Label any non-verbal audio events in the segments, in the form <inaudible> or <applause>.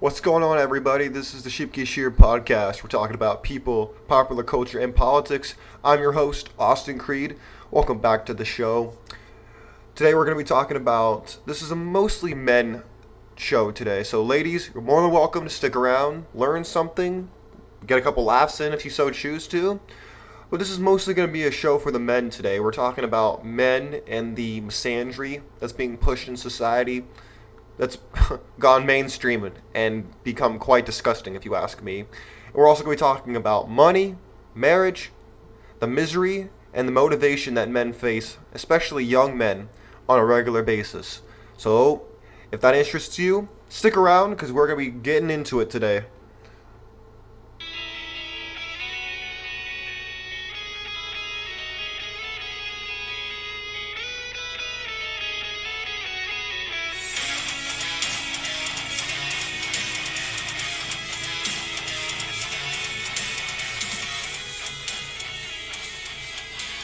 What's going on, everybody? This is the Sheepkey Shear podcast. We're talking about people, popular culture, and politics. I'm your host, Austin Creed. Welcome back to the show. Today, we're going to be talking about this is a mostly men show today. So, ladies, you're more than welcome to stick around, learn something, get a couple laughs in if you so choose to. But this is mostly going to be a show for the men today. We're talking about men and the misandry that's being pushed in society that's <laughs> gone mainstream and become quite disgusting, if you ask me. We're also going to be talking about money, marriage, the misery, and the motivation that men face, especially young men, on a regular basis. So, if that interests you, stick around because we're going to be getting into it today.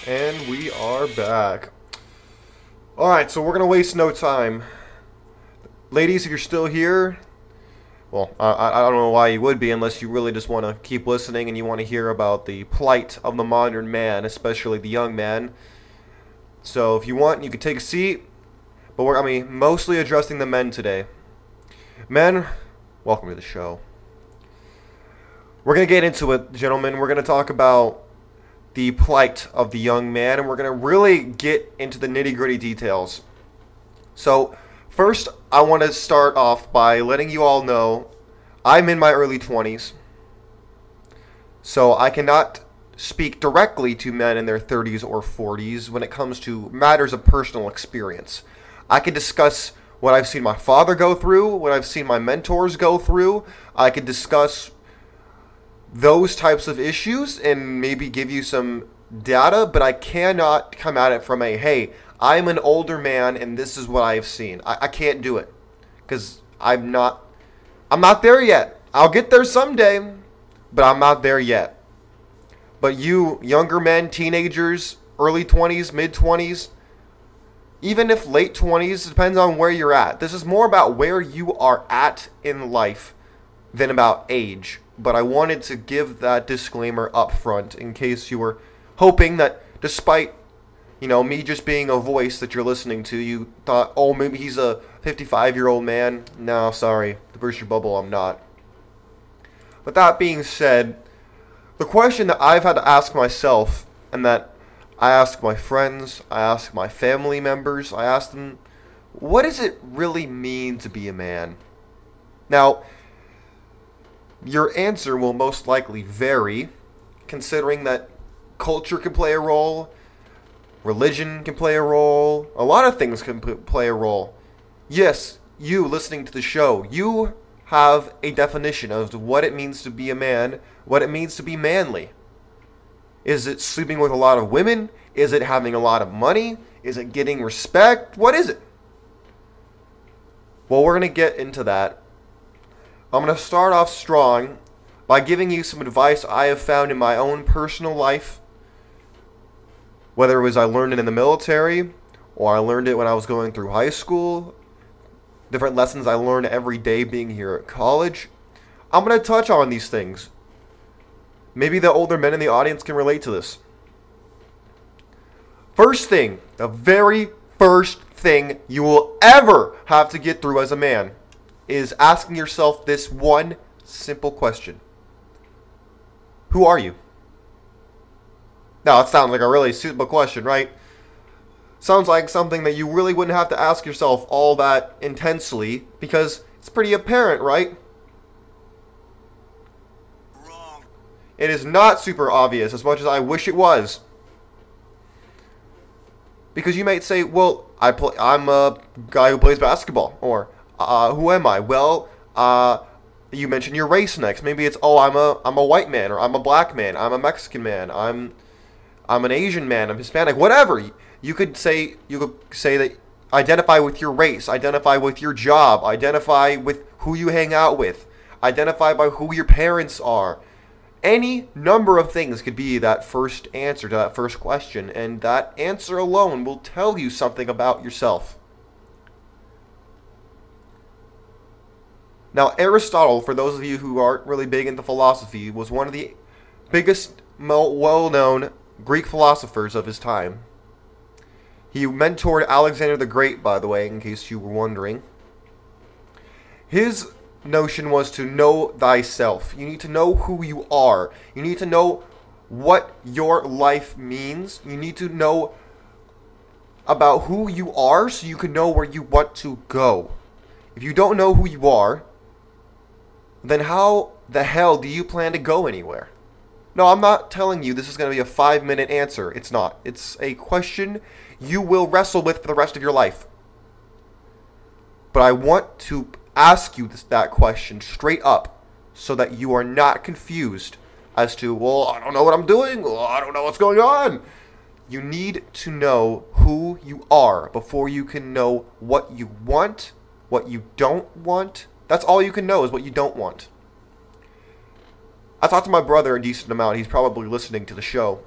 And we are back. Alright, so we're going to waste no time. Ladies, if you're still here, well, I, I don't know why you would be unless you really just want to keep listening and you want to hear about the plight of the modern man, especially the young man. So if you want, you can take a seat. But we're, I mean, mostly addressing the men today. Men, welcome to the show. We're going to get into it, gentlemen. We're going to talk about the plight of the young man, and we're going to really get into the nitty gritty details. So, first, I want to start off by letting you all know I'm in my early 20s, so I cannot speak directly to men in their 30s or 40s when it comes to matters of personal experience. I can discuss what I've seen my father go through, what I've seen my mentors go through. I could discuss those types of issues and maybe give you some data, but I cannot come at it from a hey, I'm an older man and this is what I've seen. I, I can't do it because I'm not I'm not there yet. I'll get there someday, but I'm not there yet. But you younger men, teenagers, early 20s, mid 20s, even if late 20s, depends on where you're at. This is more about where you are at in life than about age but I wanted to give that disclaimer up front in case you were hoping that despite you know me just being a voice that you're listening to you thought oh maybe he's a 55 year old man. No sorry. To burst your bubble i'm not. But that being said the question that i've had to ask myself and that i ask my friends i ask my family members i ask them what does it really mean to be a man? Now your answer will most likely vary, considering that culture can play a role, religion can play a role, a lot of things can p- play a role. Yes, you listening to the show, you have a definition of what it means to be a man, what it means to be manly. Is it sleeping with a lot of women? Is it having a lot of money? Is it getting respect? What is it? Well, we're going to get into that I'm going to start off strong by giving you some advice I have found in my own personal life. Whether it was I learned it in the military or I learned it when I was going through high school, different lessons I learned every day being here at college. I'm going to touch on these things. Maybe the older men in the audience can relate to this. First thing, the very first thing you will ever have to get through as a man is asking yourself this one simple question Who are you? Now, it sounds like a really simple question, right? Sounds like something that you really wouldn't have to ask yourself all that intensely because it's pretty apparent, right? Wrong. It is not super obvious as much as I wish it was. Because you might say, well, I play, I'm a guy who plays basketball, or uh, who am I? Well, uh, you mentioned your race next. Maybe it's oh, I'm a I'm a white man, or I'm a black man, I'm a Mexican man, I'm I'm an Asian man, I'm Hispanic, whatever. You could say you could say that identify with your race, identify with your job, identify with who you hang out with, identify by who your parents are. Any number of things could be that first answer to that first question, and that answer alone will tell you something about yourself. Now, Aristotle, for those of you who aren't really big into philosophy, was one of the biggest, well known Greek philosophers of his time. He mentored Alexander the Great, by the way, in case you were wondering. His notion was to know thyself. You need to know who you are. You need to know what your life means. You need to know about who you are so you can know where you want to go. If you don't know who you are, then how the hell do you plan to go anywhere? No, I'm not telling you this is going to be a five minute answer. It's not. It's a question you will wrestle with for the rest of your life. But I want to ask you this, that question straight up so that you are not confused as to, well, I don't know what I'm doing. Well, I don't know what's going on. You need to know who you are before you can know what you want, what you don't want. That's all you can know is what you don't want. I talked to my brother a decent amount. He's probably listening to the show.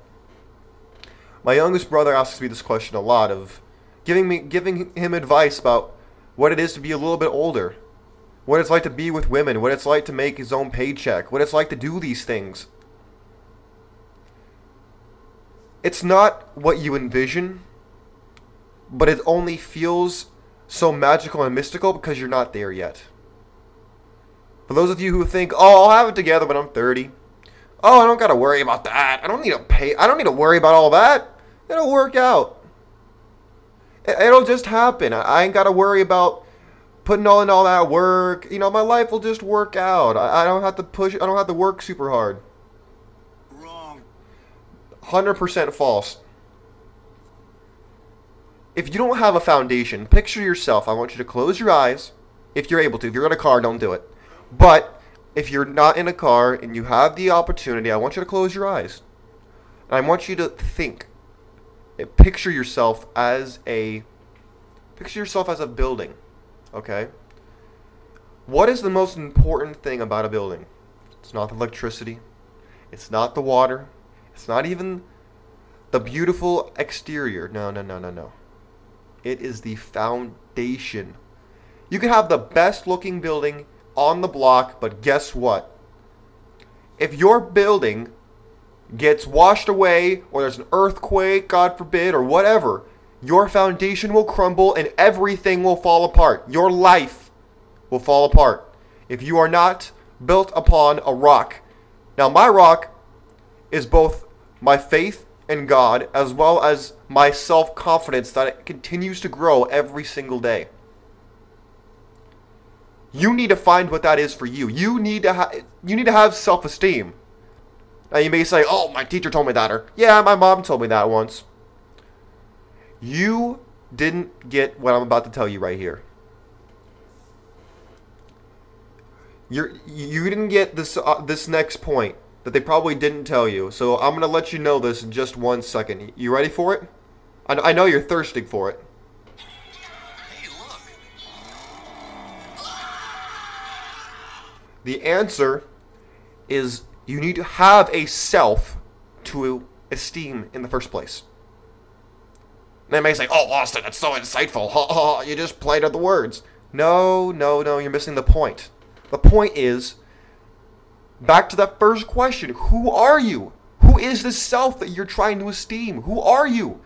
My youngest brother asks me this question a lot of giving me giving him advice about what it is to be a little bit older, what it's like to be with women, what it's like to make his own paycheck, what it's like to do these things. It's not what you envision, but it only feels so magical and mystical because you're not there yet. For those of you who think, "Oh, I'll have it together when I'm 30." Oh, I don't got to worry about that. I don't need to pay. I don't need to worry about all that. It'll work out. It'll just happen. I ain't got to worry about putting all in all that work. You know, my life will just work out. I don't have to push. I don't have to work super hard. Wrong. Hundred percent false. If you don't have a foundation, picture yourself. I want you to close your eyes, if you're able to. If you're in a car, don't do it. But if you're not in a car and you have the opportunity, I want you to close your eyes. I want you to think. Eh, picture yourself as a picture yourself as a building. Okay? What is the most important thing about a building? It's not the electricity. It's not the water. It's not even the beautiful exterior. No, no, no, no, no. It is the foundation. You can have the best looking building on the block, but guess what? If your building gets washed away, or there's an earthquake, God forbid, or whatever, your foundation will crumble and everything will fall apart. Your life will fall apart if you are not built upon a rock. Now, my rock is both my faith in God as well as my self confidence that it continues to grow every single day. You need to find what that is for you. You need to ha- you need to have self-esteem. Now you may say, "Oh, my teacher told me that," or "Yeah, my mom told me that once." You didn't get what I'm about to tell you right here. You're, you didn't get this uh, this next point that they probably didn't tell you. So I'm gonna let you know this in just one second. You ready for it? I, I know you're thirsting for it. The answer is you need to have a self to esteem in the first place. They may say, "Oh, Austin, that's so insightful. <laughs> Ha ha! You just played at the words." No, no, no. You're missing the point. The point is, back to that first question: Who are you? Who is the self that you're trying to esteem? Who are you?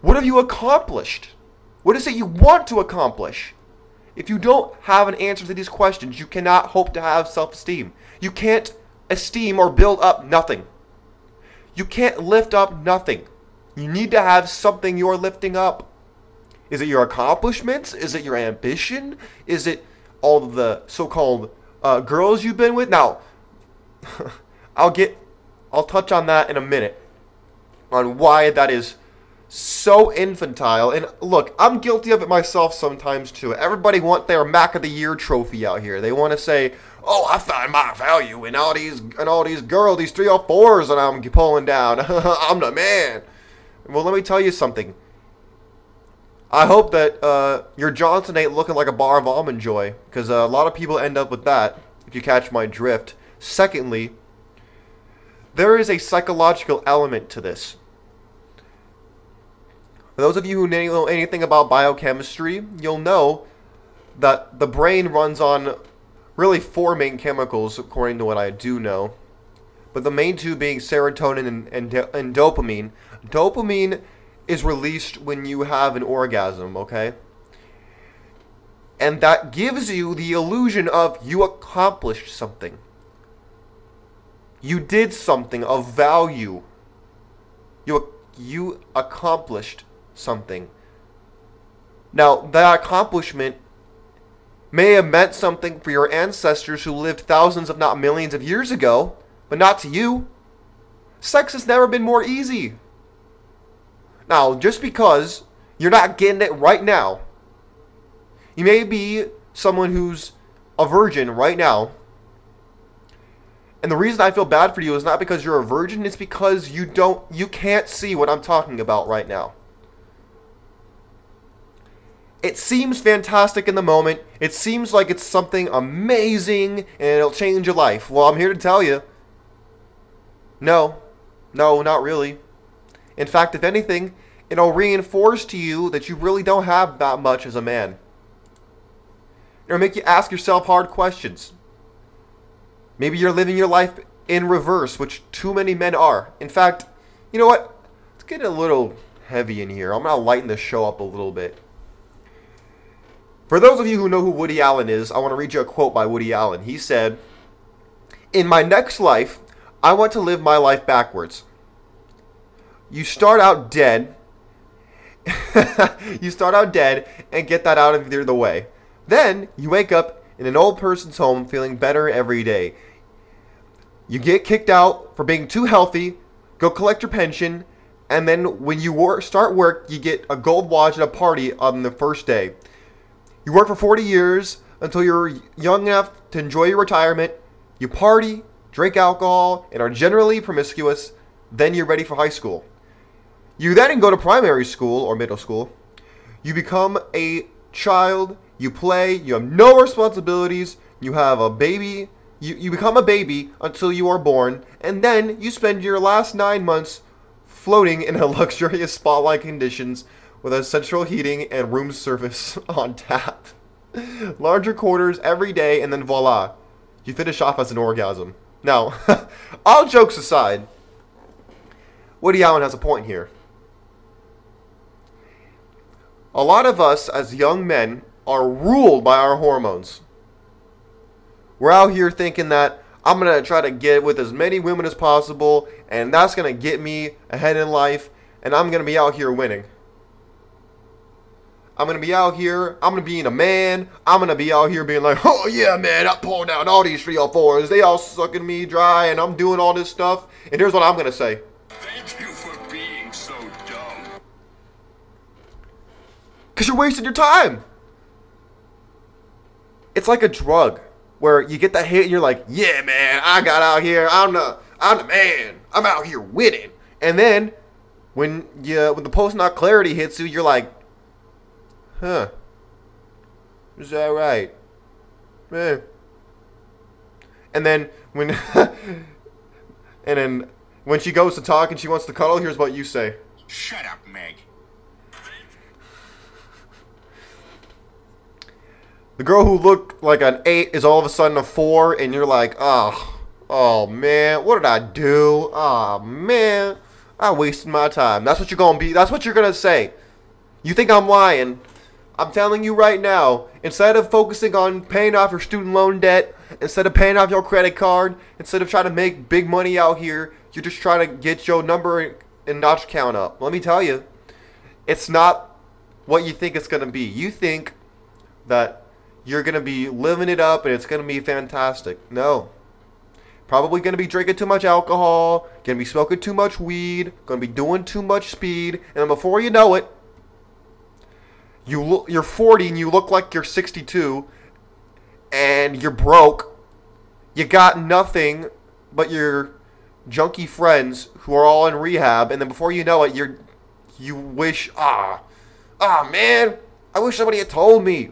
What have you accomplished? What is it you want to accomplish? If you don't have an answer to these questions, you cannot hope to have self esteem. You can't esteem or build up nothing. You can't lift up nothing. You need to have something you're lifting up. Is it your accomplishments? Is it your ambition? Is it all the so called uh, girls you've been with? Now, <laughs> I'll get, I'll touch on that in a minute on why that is so infantile. And look, I'm guilty of it myself sometimes too. Everybody want their Mac of the Year trophy out here. They want to say, "Oh, I find my value in all these and all these girls, these three or fours that I'm pulling down. <laughs> I'm the man." Well, let me tell you something. I hope that uh, your Johnson ain't looking like a bar of almond joy, because uh, a lot of people end up with that. If you catch my drift. Secondly, there is a psychological element to this. For those of you who know anything about biochemistry, you'll know that the brain runs on really four main chemicals, according to what I do know. But the main two being serotonin and, and, and dopamine. Dopamine is released when you have an orgasm, okay? And that gives you the illusion of you accomplished something. You did something of value. You, you accomplished something. Now, that accomplishment may have meant something for your ancestors who lived thousands, if not millions, of years ago, but not to you. Sex has never been more easy. Now, just because you're not getting it right now, you may be someone who's a virgin right now. And the reason I feel bad for you is not because you're a virgin, it's because you don't you can't see what I'm talking about right now. It seems fantastic in the moment. It seems like it's something amazing and it'll change your life. Well, I'm here to tell you. No. No, not really. In fact, if anything, it'll reinforce to you that you really don't have that much as a man. It'll make you ask yourself hard questions. Maybe you're living your life in reverse, which too many men are. In fact, you know what? It's getting a little heavy in here. I'm going to lighten the show up a little bit. For those of you who know who Woody Allen is, I want to read you a quote by Woody Allen. He said, In my next life, I want to live my life backwards. You start out dead. <laughs> you start out dead and get that out of the way. Then you wake up in an old person's home feeling better every day. You get kicked out for being too healthy, go collect your pension, and then when you wor- start work, you get a gold watch at a party on the first day. You work for 40 years until you're young enough to enjoy your retirement. You party, drink alcohol, and are generally promiscuous. Then you're ready for high school. You then go to primary school or middle school. You become a child you play, you have no responsibilities, you have a baby, you, you become a baby until you are born, and then you spend your last nine months floating in a <laughs> luxurious spot-like conditions with a central heating and room service <laughs> on tap. Larger quarters every day, and then voila, you finish off as an orgasm. Now, <laughs> all jokes aside, Woody Allen has a point here. A lot of us as young men are ruled by our hormones. We're out here thinking that I'm going to try to get with as many women as possible, and that's going to get me ahead in life, and I'm going to be out here winning. I'm to be out here, I'm to be in a man, I'm to be out here being like, <laughs> oh yeah, man, I pulled down all these 304s, they all sucking me dry, and I'm doing all this stuff, and here's what I'm to say. Thank you for being so dumb. Because you're wasting your time. It's like a drug where you get that hit and you're like, yeah, man, I got out here. I'm the, I'm the man. I'm out here winning. And then when you when the post not clarity hits you, you're like, huh, is that right? Man. And then when <laughs> and then when she goes to talk and she wants to cuddle, here's what you say. Shut up, Meg. The girl who looked like an eight is all of a sudden a four, and you're like, oh, oh man, what did I do? Oh man, I wasted my time. That's what you're gonna be. That's what you're gonna say. You think I'm lying? I'm telling you right now. Instead of focusing on paying off your student loan debt, instead of paying off your credit card, instead of trying to make big money out here, you're just trying to get your number and notch count up. Let me tell you, it's not what you think it's gonna be. You think that you're going to be living it up and it's going to be fantastic. No. Probably going to be drinking too much alcohol, going to be smoking too much weed, going to be doing too much speed, and before you know it, you look, you're 40 and you look like you're 62 and you're broke. You got nothing but your junky friends who are all in rehab and then before you know it you're you wish ah ah man, I wish somebody had told me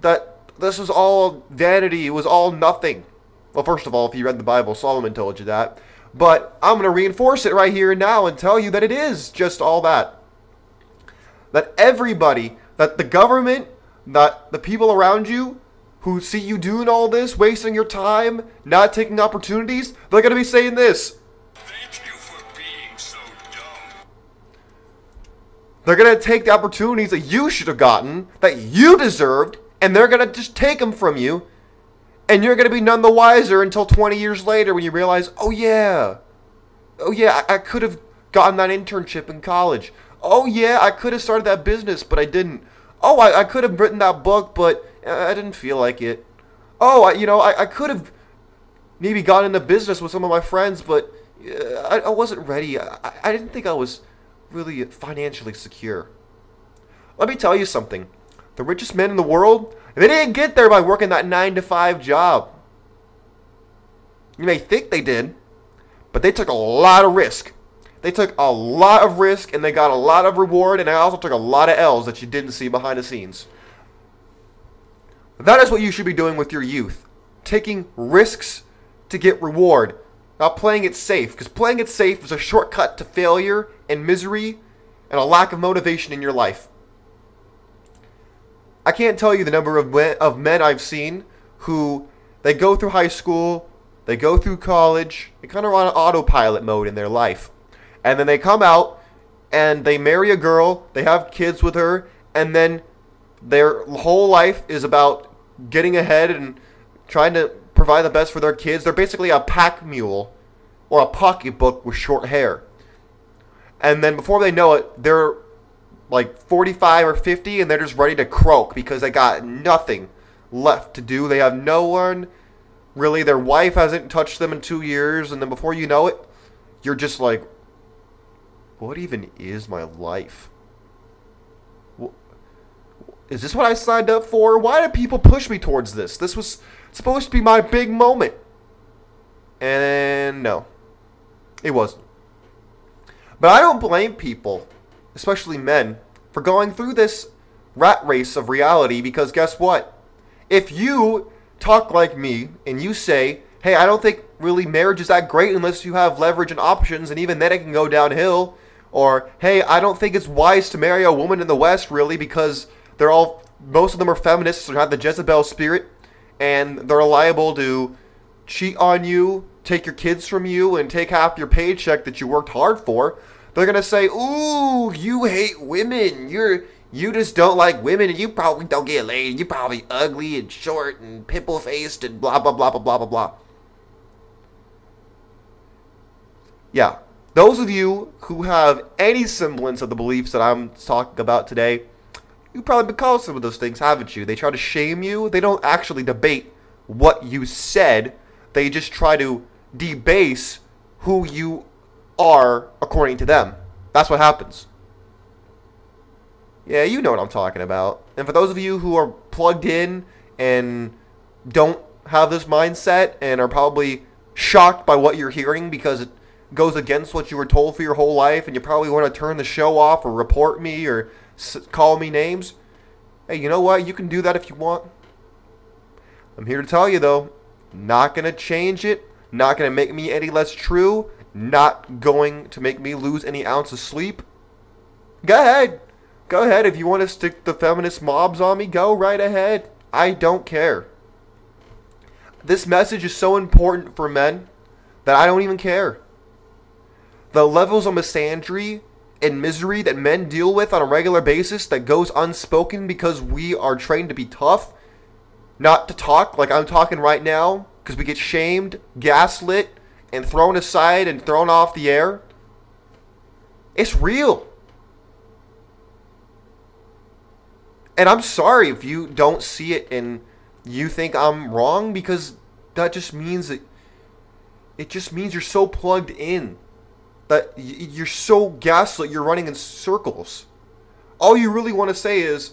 that this was all vanity. It was all nothing. Well, first of all, if you read the Bible, Solomon told you that. But I'm going to reinforce it right here and now and tell you that it is just all that. That everybody, that the government, that the people around you who see you doing all this, wasting your time, not taking opportunities, they're gonna be saying this. Thank you for being so dumb. They're gonna take the opportunities that you should have gotten, that you deserved, and they're gonna just take them from you. And you're gonna be none the wiser until 20 years later when you realize, oh yeah, oh yeah, I, I could have gotten that internship in college. Oh yeah, I could have started that business, but I didn't. Oh, I, I could have written that book, but I didn't feel like it. Oh, I, you know, I, I could have maybe gotten into business with some of my friends, but uh, I, I wasn't ready. I, I didn't think I was really financially secure. Let me tell you something. The richest men in the world, they didn't get there by working that 9 to 5 job. You may think they did, but they took a lot of risk. They took a lot of risk and they got a lot of reward, and they also took a lot of L's that you didn't see behind the scenes. That is what you should be doing with your youth. Taking risks to get reward, not playing it safe, because playing it safe is a shortcut to failure and misery and a lack of motivation in your life. I can't tell you the number of men, of men I've seen who they go through high school, they go through college, they kind of run on autopilot mode in their life. And then they come out and they marry a girl, they have kids with her, and then their whole life is about getting ahead and trying to provide the best for their kids. They're basically a pack mule or a pocketbook with short hair. And then before they know it, they're like 45 or 50 and they're just ready to croak because they got nothing left to do. They have no one really their wife hasn't touched them in 2 years and then before you know it, you're just like what even is my life? Is this what I signed up for? Why did people push me towards this? This was supposed to be my big moment. And no, it wasn't. But I don't blame people, especially men, for going through this rat race of reality because guess what? If you talk like me and you say, hey, I don't think really marriage is that great unless you have leverage and options, and even then it can go downhill or, hey, I don't think it's wise to marry a woman in the West, really, because they're all, most of them are feminists or have the Jezebel spirit, and they're liable to cheat on you, take your kids from you, and take half your paycheck that you worked hard for. They're gonna say, "Ooh, you hate women. You're you just don't like women, and you probably don't get laid. You're probably ugly and short and pimple faced and blah blah blah blah blah blah blah." Yeah, those of you who have any semblance of the beliefs that I'm talking about today, you probably been called some of those things, haven't you? They try to shame you. They don't actually debate what you said. They just try to debase who you are according to them. That's what happens. Yeah, you know what I'm talking about. And for those of you who are plugged in and don't have this mindset and are probably shocked by what you're hearing because goes against what you were told for your whole life and you probably want to turn the show off or report me or call me names, hey, you know what? You can do that if you want. I'm here to tell you though, not going to change it, not going to make me any less true, not going to make me lose any ounce of sleep. Go ahead. Go ahead. If you want to stick the feminist mobs on me, go right ahead. I don't care. This message is so important for men that I don't even care the levels of misandry and misery that men deal with on a regular basis that goes unspoken because we are trained to be tough, not to talk like I'm talking right now, because we get shamed, gaslit, and thrown aside and thrown off the air. It's real. And I'm sorry if you don't see it and you think I'm wrong because that just means that it just means you're so plugged in that you're so gaslit you're running in circles. All you really want to say is,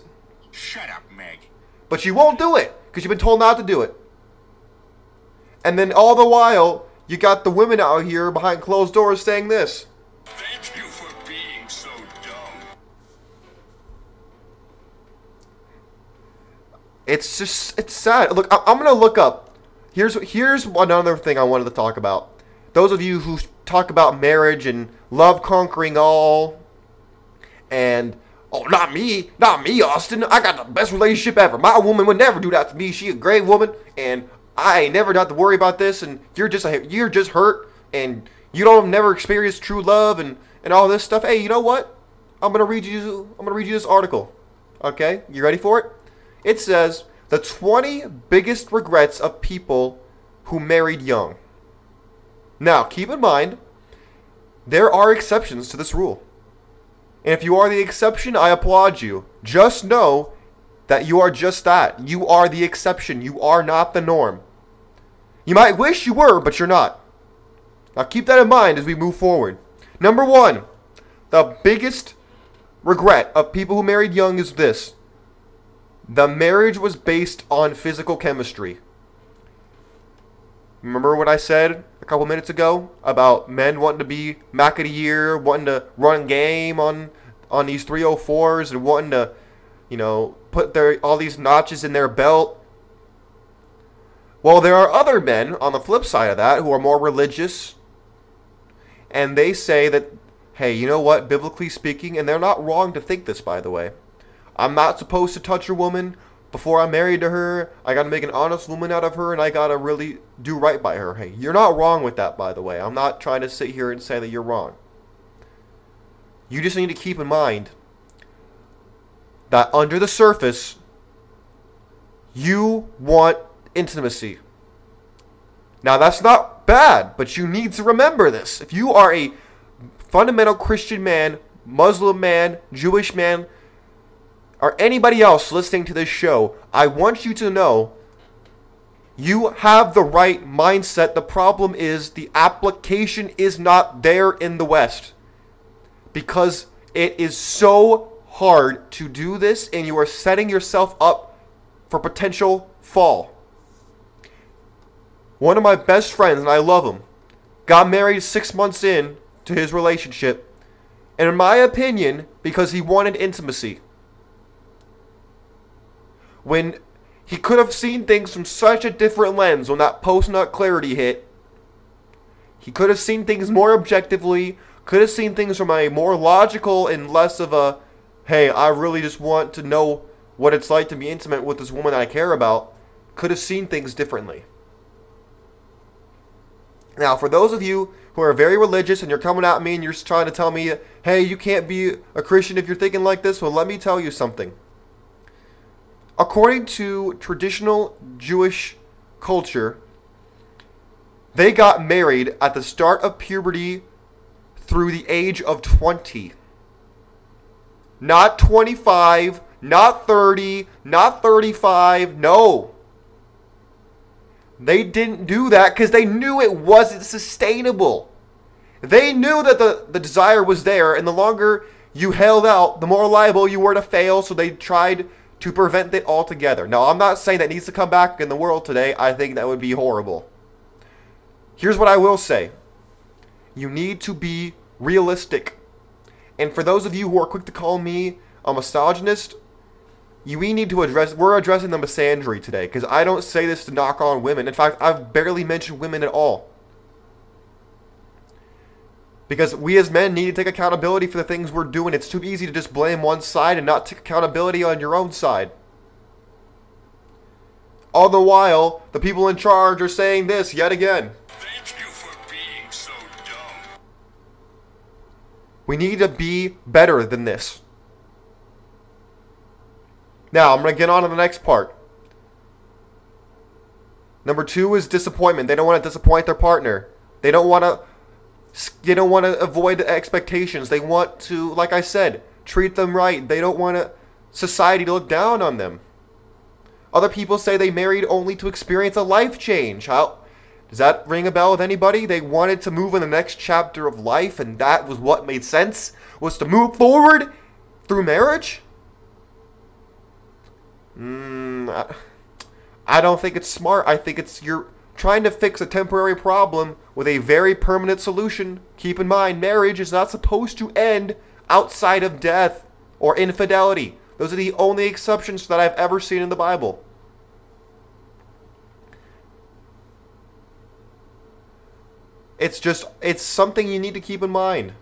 Shut up, Meg. but you won't do it because you've been told not to do it. And then all the while, you got the women out here behind closed doors saying this. Thank you for being so dumb. It's just it's sad. Look, I, I'm gonna look up. Here's here's another thing I wanted to talk about. Those of you who talk about marriage and love conquering all, and Oh, not me, not me, Austin. I got the best relationship ever. My woman would never do that to me. She a great woman, and I ain't never got to worry about this. And you're just a, you're just hurt, and you don't never experience true love and and all this stuff. Hey, you know what? I'm gonna read you. I'm gonna read you this article. Okay, you ready for it? It says the 20 biggest regrets of people who married young. Now, keep in mind, there are exceptions to this rule. And if you are the exception, I applaud you. Just know that you are just that. You are the exception. You are not the norm. You might wish you were, but you're not. Now keep that in mind as we move forward. Number one, the biggest regret of people who married young is this the marriage was based on physical chemistry. Remember what I said a couple minutes ago about men wanting to be Mac of the Year, wanting to run game on on these 304s, and wanting to, you know, put their all these notches in their belt. Well, there are other men on the flip side of that who are more religious, and they say that, hey, you know what, biblically speaking, and they're not wrong to think this, by the way. I'm not supposed to touch a woman before I'm married to her. I gotta make an honest woman out of her, and I gotta really do right by her. Hey, you're not wrong with that, by the way. I'm not trying to sit here and say that you're wrong. You just need to keep in mind that under the surface, you want intimacy. Now, that's not bad, but you need to remember this. If you are a fundamental Christian man, Muslim man, Jewish man, or anybody else listening to this show, I want you to know you have the right mindset. The problem is the application is not there in the West because it is so hard to do this and you are setting yourself up for potential fall. One of my best friends, and I love him, got married six months in to his relationship, and in my opinion, because he wanted intimacy. When he could have seen things from such a different lens when that post nut clarity hit, he could have seen things more objectively, could have seen things from a more logical and less of a, hey, I really just want to know what it's like to be intimate with this woman I care about, could have seen things differently. Now, for those of you who are very religious and you're coming at me and you're trying to tell me, hey, you can't be a Christian if you're thinking like this, well, let me tell you something. According to traditional Jewish culture, they got married at the start of puberty through the age of 20. Not 25, not 30, not 35. No. They didn't do that because they knew it wasn't sustainable. They knew that the, the desire was there, and the longer you held out, the more liable you were to fail, so they tried to prevent it altogether. Now, I'm not saying that needs to come back in the world today. I think that would be horrible. Here's what I will say you need to be realistic. And for those of you who are quick to call me a misogynist, we need to address we're addressing the misandry today because I don't say this to knock on women. In fact, I've barely mentioned women at all. Because we as men need to take accountability for the things we're doing. It's too easy to just blame one side and not take accountability on your own side. All the while, the people in charge are saying this yet again. Thank you for being so dumb. We need to be better than this. Now, I'm going to get on to the next part. Number two is disappointment. They don't want to disappoint their partner. They don't want to. They don't want to avoid expectations. They want to, like I said, treat them right. They don't want society to look down on them. Other people say they married only to experience a life change. How does that ring a bell with anybody? They wanted to move in the next chapter of life, and that was what made sense was to move forward through marriage. Mm, I, I don't think it's smart. I think it's you're trying to fix a temporary problem with a very permanent solution. Keep in mind, marriage is not supposed to end outside of death or infidelity. Those are the only exceptions that I've ever seen in the Bible. It's just, it's something you need to keep in mind.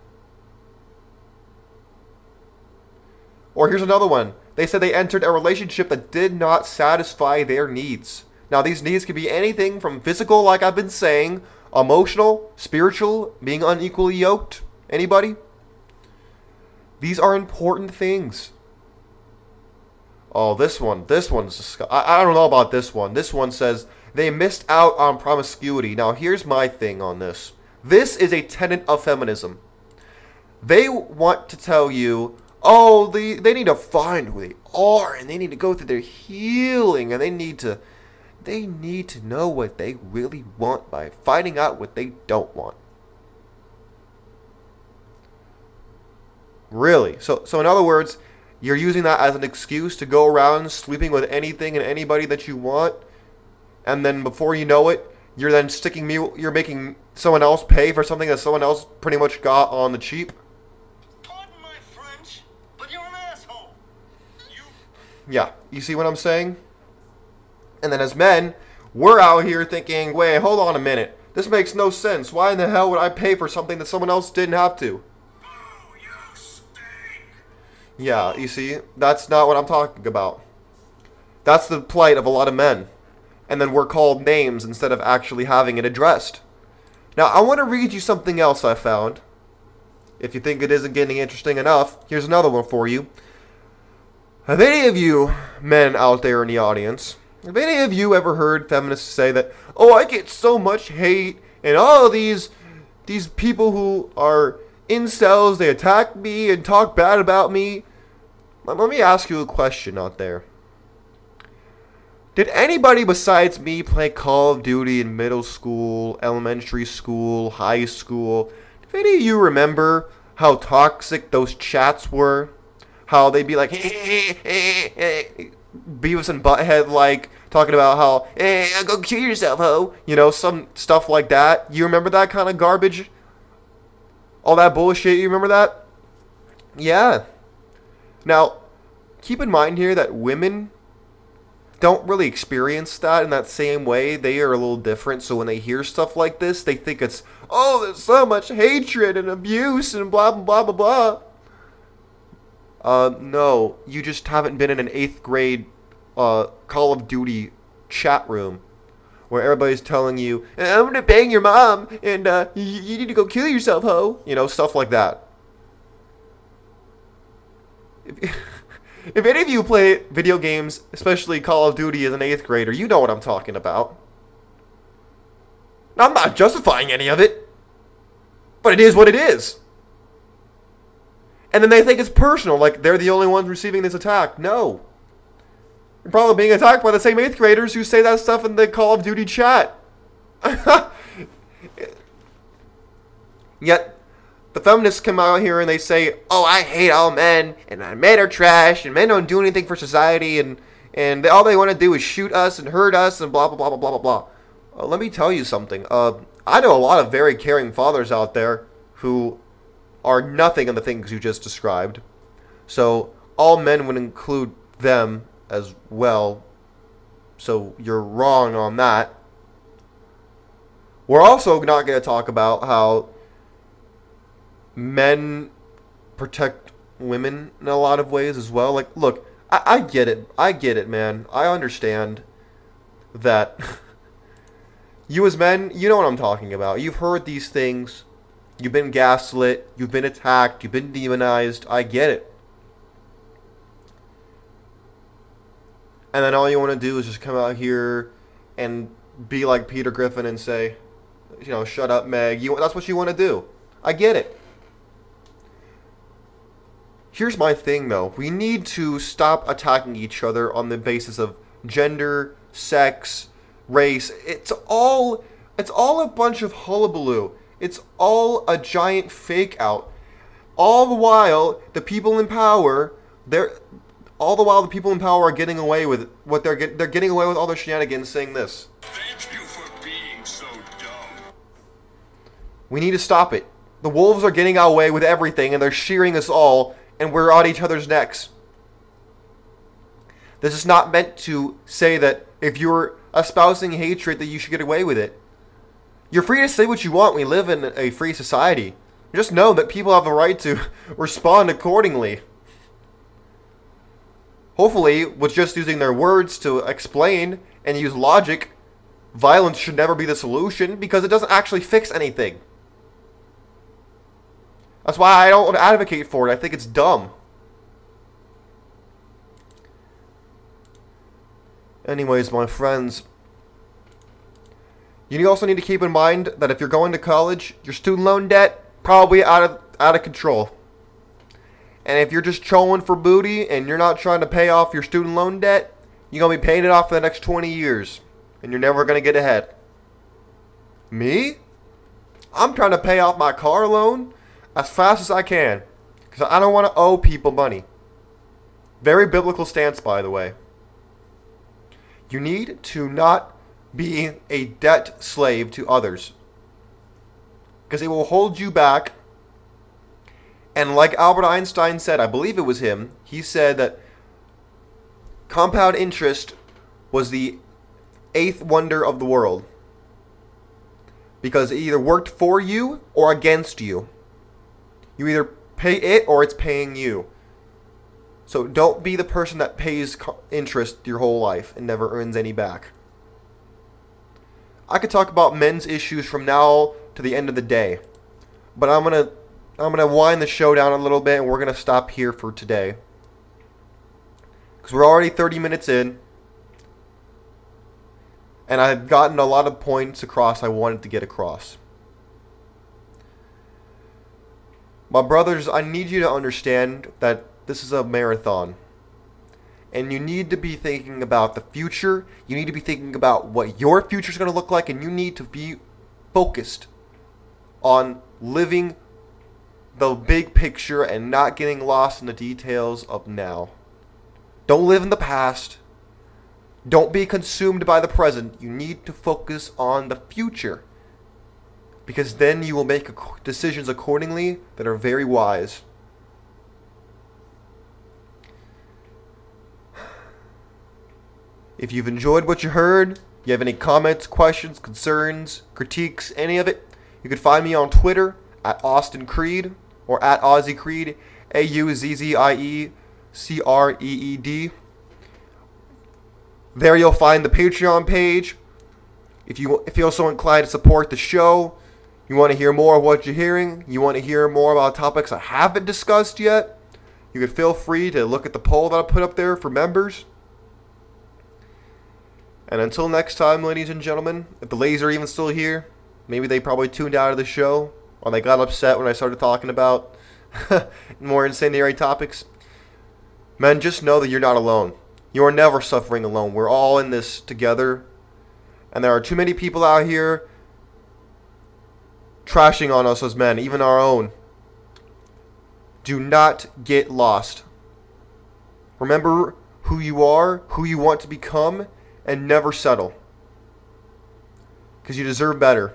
Or here's another one. They said they entered a relationship that did not satisfy their needs. Now, these needs can be anything from physical, like I've been saying, emotional, spiritual, being unequally yoked. Anybody? These are important things. Oh, this one. This one's. disgu- I, I don't know about this one. This one says they missed out on promiscuity. Now, here's my thing on this. This is a tenet of feminism. They want to tell you, oh, they, they need to find who they are and they need to go through their healing and they need to they need to know what they really want by finding out what they don't want. Really? So so in other words, you're using that as an excuse to go around sleeping with anything and anybody that you want and then before you know it, you're then sticking me you're making someone else pay for something that someone else pretty much got on the cheap. Pardon my French, but you're an asshole. You Yeah, you see what I'm saying? And then as men, we're out here thinking, wait, hold on a minute. This makes no sense. Why in the hell would I pay for something that someone else didn't have to? Yeah, you see, that's not what I'm talking about. That's the plight of a lot of men. And then we're called names instead of actually having it addressed. Now, I want to read you something else I found. If you think it isn't getting interesting enough, here's another one for you. Have any of you men out there in the audience, have any of you ever heard feminists say that, oh, I get so much hate and all these these people who are incels, they attack me and talk bad about me? Let me ask you a question out there. Did anybody besides me play Call of Duty in middle school, elementary school, high school? Do any of you remember how toxic those chats were? How they'd be like, <laughs> Beavis and Butthead, like, talking about how, hey, go kill yourself, ho. You know, some stuff like that. You remember that kind of garbage? All that bullshit, you remember that? Yeah. Now, keep in mind here that women don't really experience that in that same way. They are a little different. So when they hear stuff like this, they think it's, oh, there's so much hatred and abuse and blah, blah, blah, blah, blah. Uh, no, you just haven't been in an eighth grade uh, Call of Duty chat room where everybody's telling you, I'm gonna bang your mom and uh, you, you need to go kill yourself, ho. You know, stuff like that. If, <laughs> if any of you play video games, especially Call of Duty as an eighth grader, you know what I'm talking about. I'm not justifying any of it, but it is what it is. And then they think it's personal, like they're the only ones receiving this attack. No. You're probably being attacked by the same eighth graders who say that stuff in the Call of Duty chat. <laughs> Yet, the feminists come out here and they say, "Oh, I hate all men, and men are trash, and men don't do anything for society, and and all they want to do is shoot us and hurt us, and blah blah blah blah blah blah blah." Uh, let me tell you something. Uh, I know a lot of very caring fathers out there who are nothing of the things you just described. So all men would include them as well. So you're wrong on that. We're also not going to talk about how men protect women in a lot of ways as well. Like, look, I, I get it. I get it, man. I understand that <laughs> you as men, you know what I'm talking about. You've heard these things. You've been gaslit. You've been attacked. You've been demonized. I get it. And then all you want to do is just come out here and be like Peter Griffin and say, you know, shut up, Meg. You, that's what you want to do. I get it. Here's my thing, though. We need to stop attacking each other on the basis of gender, sex, race. It's all it's all a bunch of hullabaloo. It's all a giant fake out. All the while, the people in power, they're all the while the people in power are getting away with what they're get, they're getting away with all their shenanigans saying this. Thank you for being so dumb. We need to stop it. The wolves are getting away with everything and they're shearing us all and we're on each other's necks. This is not meant to say that if you're espousing hatred that you should get away with it. You're free to say what you want. We live in a free society. Just know that people have the right to <laughs> respond accordingly. hopefully, with just using their words to explain and use logic, violence should never be the solution because it doesn't actually fix anything. That's why I don't advocate for it. I think it's dumb. Anyways, my friends, you also need to keep in mind that if you're going to college, your student loan debt probably out of out of control. And if you're just trolling for booty and you're not trying to pay off your student loan debt, you're going to be paying it off for the next 20 years. And you're never going to get ahead. Me? I'm trying to pay off my car loan as fast as I can. Because I don't want to owe people money. Very biblical stance, by the way. You need to not be a debt slave to others. Because it will hold you back and like Albert Einstein said, I believe it was him, he said that compound interest was the eighth wonder of the world. Because it either worked for you or against you. You either pay it or it's paying you. So don't be the person that pays interest your whole life and never earns any back. I could talk about men's issues from now to the end of the day. But I'm to I'm to wind the show down a little bit and we're to stop here for today. Because we're already 30 minutes in. And I've gotten a lot of points across I wanted to get across. My brothers, I need you to understand that this is a marathon. And you need to be thinking about the future. You need to be thinking about what your future is going to look like. And you need to be focused on living the big picture and not getting lost in the details of now. Don't live in the past. Don't be consumed by the present. You need to focus on the future. Because then you will make decisions accordingly that are very wise. If you've enjoyed what you heard, you have any comments, questions, concerns, critiques, any of it, you can find me on Twitter at Austin Creed or at Auzzie Creed, A U Z Z I E C R E E D. There you'll find the Patreon page. If you feel so inclined to support the show, you want to hear more of what you're hearing, you want to hear more about topics I haven't discussed yet, you can feel free to look at the poll that I put up there for members. And until next time, ladies and gentlemen, if the ladies are even still here, maybe they probably tuned out of the show or they got upset when I started talking about <laughs> more incendiary topics. Men, just know that you're not alone. You are never suffering alone. We're all in this together. And there are too many people out here trashing on us as men, even our own. Do not get lost. Remember who you are, who you want to become, and never settle. Because you deserve better.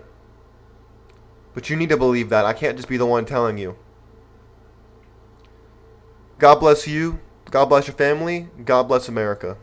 But you need to believe that. I can't just be the one telling you. God bless you. God bless your family. God bless America.